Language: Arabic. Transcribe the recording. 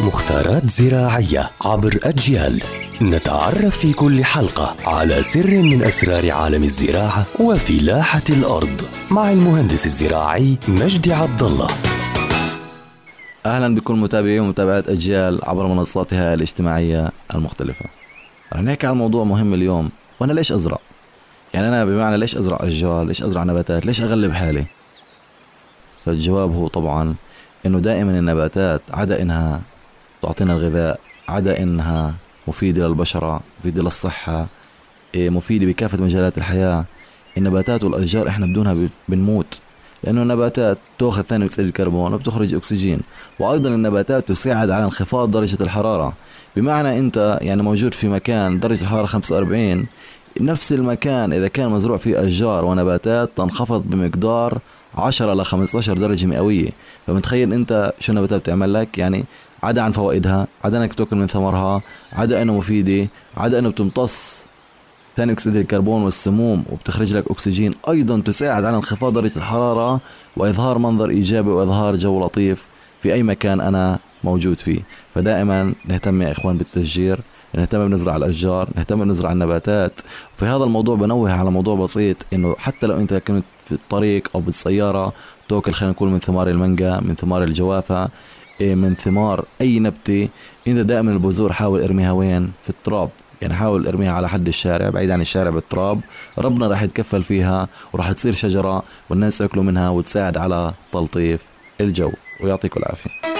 مختارات زراعية عبر أجيال نتعرف في كل حلقة على سر من أسرار عالم الزراعة وفلاحة الأرض مع المهندس الزراعي مجدي عبد الله أهلا بكل متابعي ومتابعات أجيال عبر منصاتها الاجتماعية المختلفة. رح نحكي عن موضوع مهم اليوم وأنا ليش أزرع؟ يعني أنا بمعنى ليش أزرع أشجار؟ ليش أزرع نباتات؟ ليش أغلب حالي؟ فالجواب هو طبعا إنه دائما النباتات عدا إنها تعطينا الغذاء عدا إنها مفيدة للبشرة مفيدة للصحة إيه، مفيدة بكافة مجالات الحياة. النباتات والأشجار إحنا بدونها بنموت لأنه النباتات تأخذ ثاني أكسيد الكربون وبتخرج أكسجين. وأيضا النباتات تساعد على انخفاض درجة الحرارة. بمعنى أنت يعني موجود في مكان درجة الحرارة 45 نفس المكان إذا كان مزروع فيه أشجار ونباتات تنخفض بمقدار 10 ل 15 درجة مئوية. فمتخيل أنت شو النباتات بتعمل لك؟ يعني عدا عن فوائدها عدا أنك تأكل من ثمرها عدا أنه مفيدة عدا أنه بتمتص ثاني أكسيد الكربون والسموم وبتخرج لك أكسجين أيضا تساعد على انخفاض درجة الحرارة وإظهار منظر إيجابي وإظهار جو لطيف في أي مكان أنا موجود فيه. فدائما نهتم يا إخوان بالتشجير. نهتم بنزرع الأشجار نهتم بنزرع النباتات. في هذا الموضوع بنوه على موضوع بسيط إنه حتى لو أنت كنت في الطريق أو بالسيارة تاكل خلينا نقول من ثمار المانجا من ثمار الجوافة إيه، من ثمار أي نبتة أنت دائما البذور حاول إرميها وين؟ في التراب. يعني حاول إرميها على حد الشارع بعيد عن الشارع بالتراب. ربنا راح يتكفل فيها وراح تصير شجرة والناس يأكلوا منها وتساعد على تلطيف الجو. ويعطيكم العافية.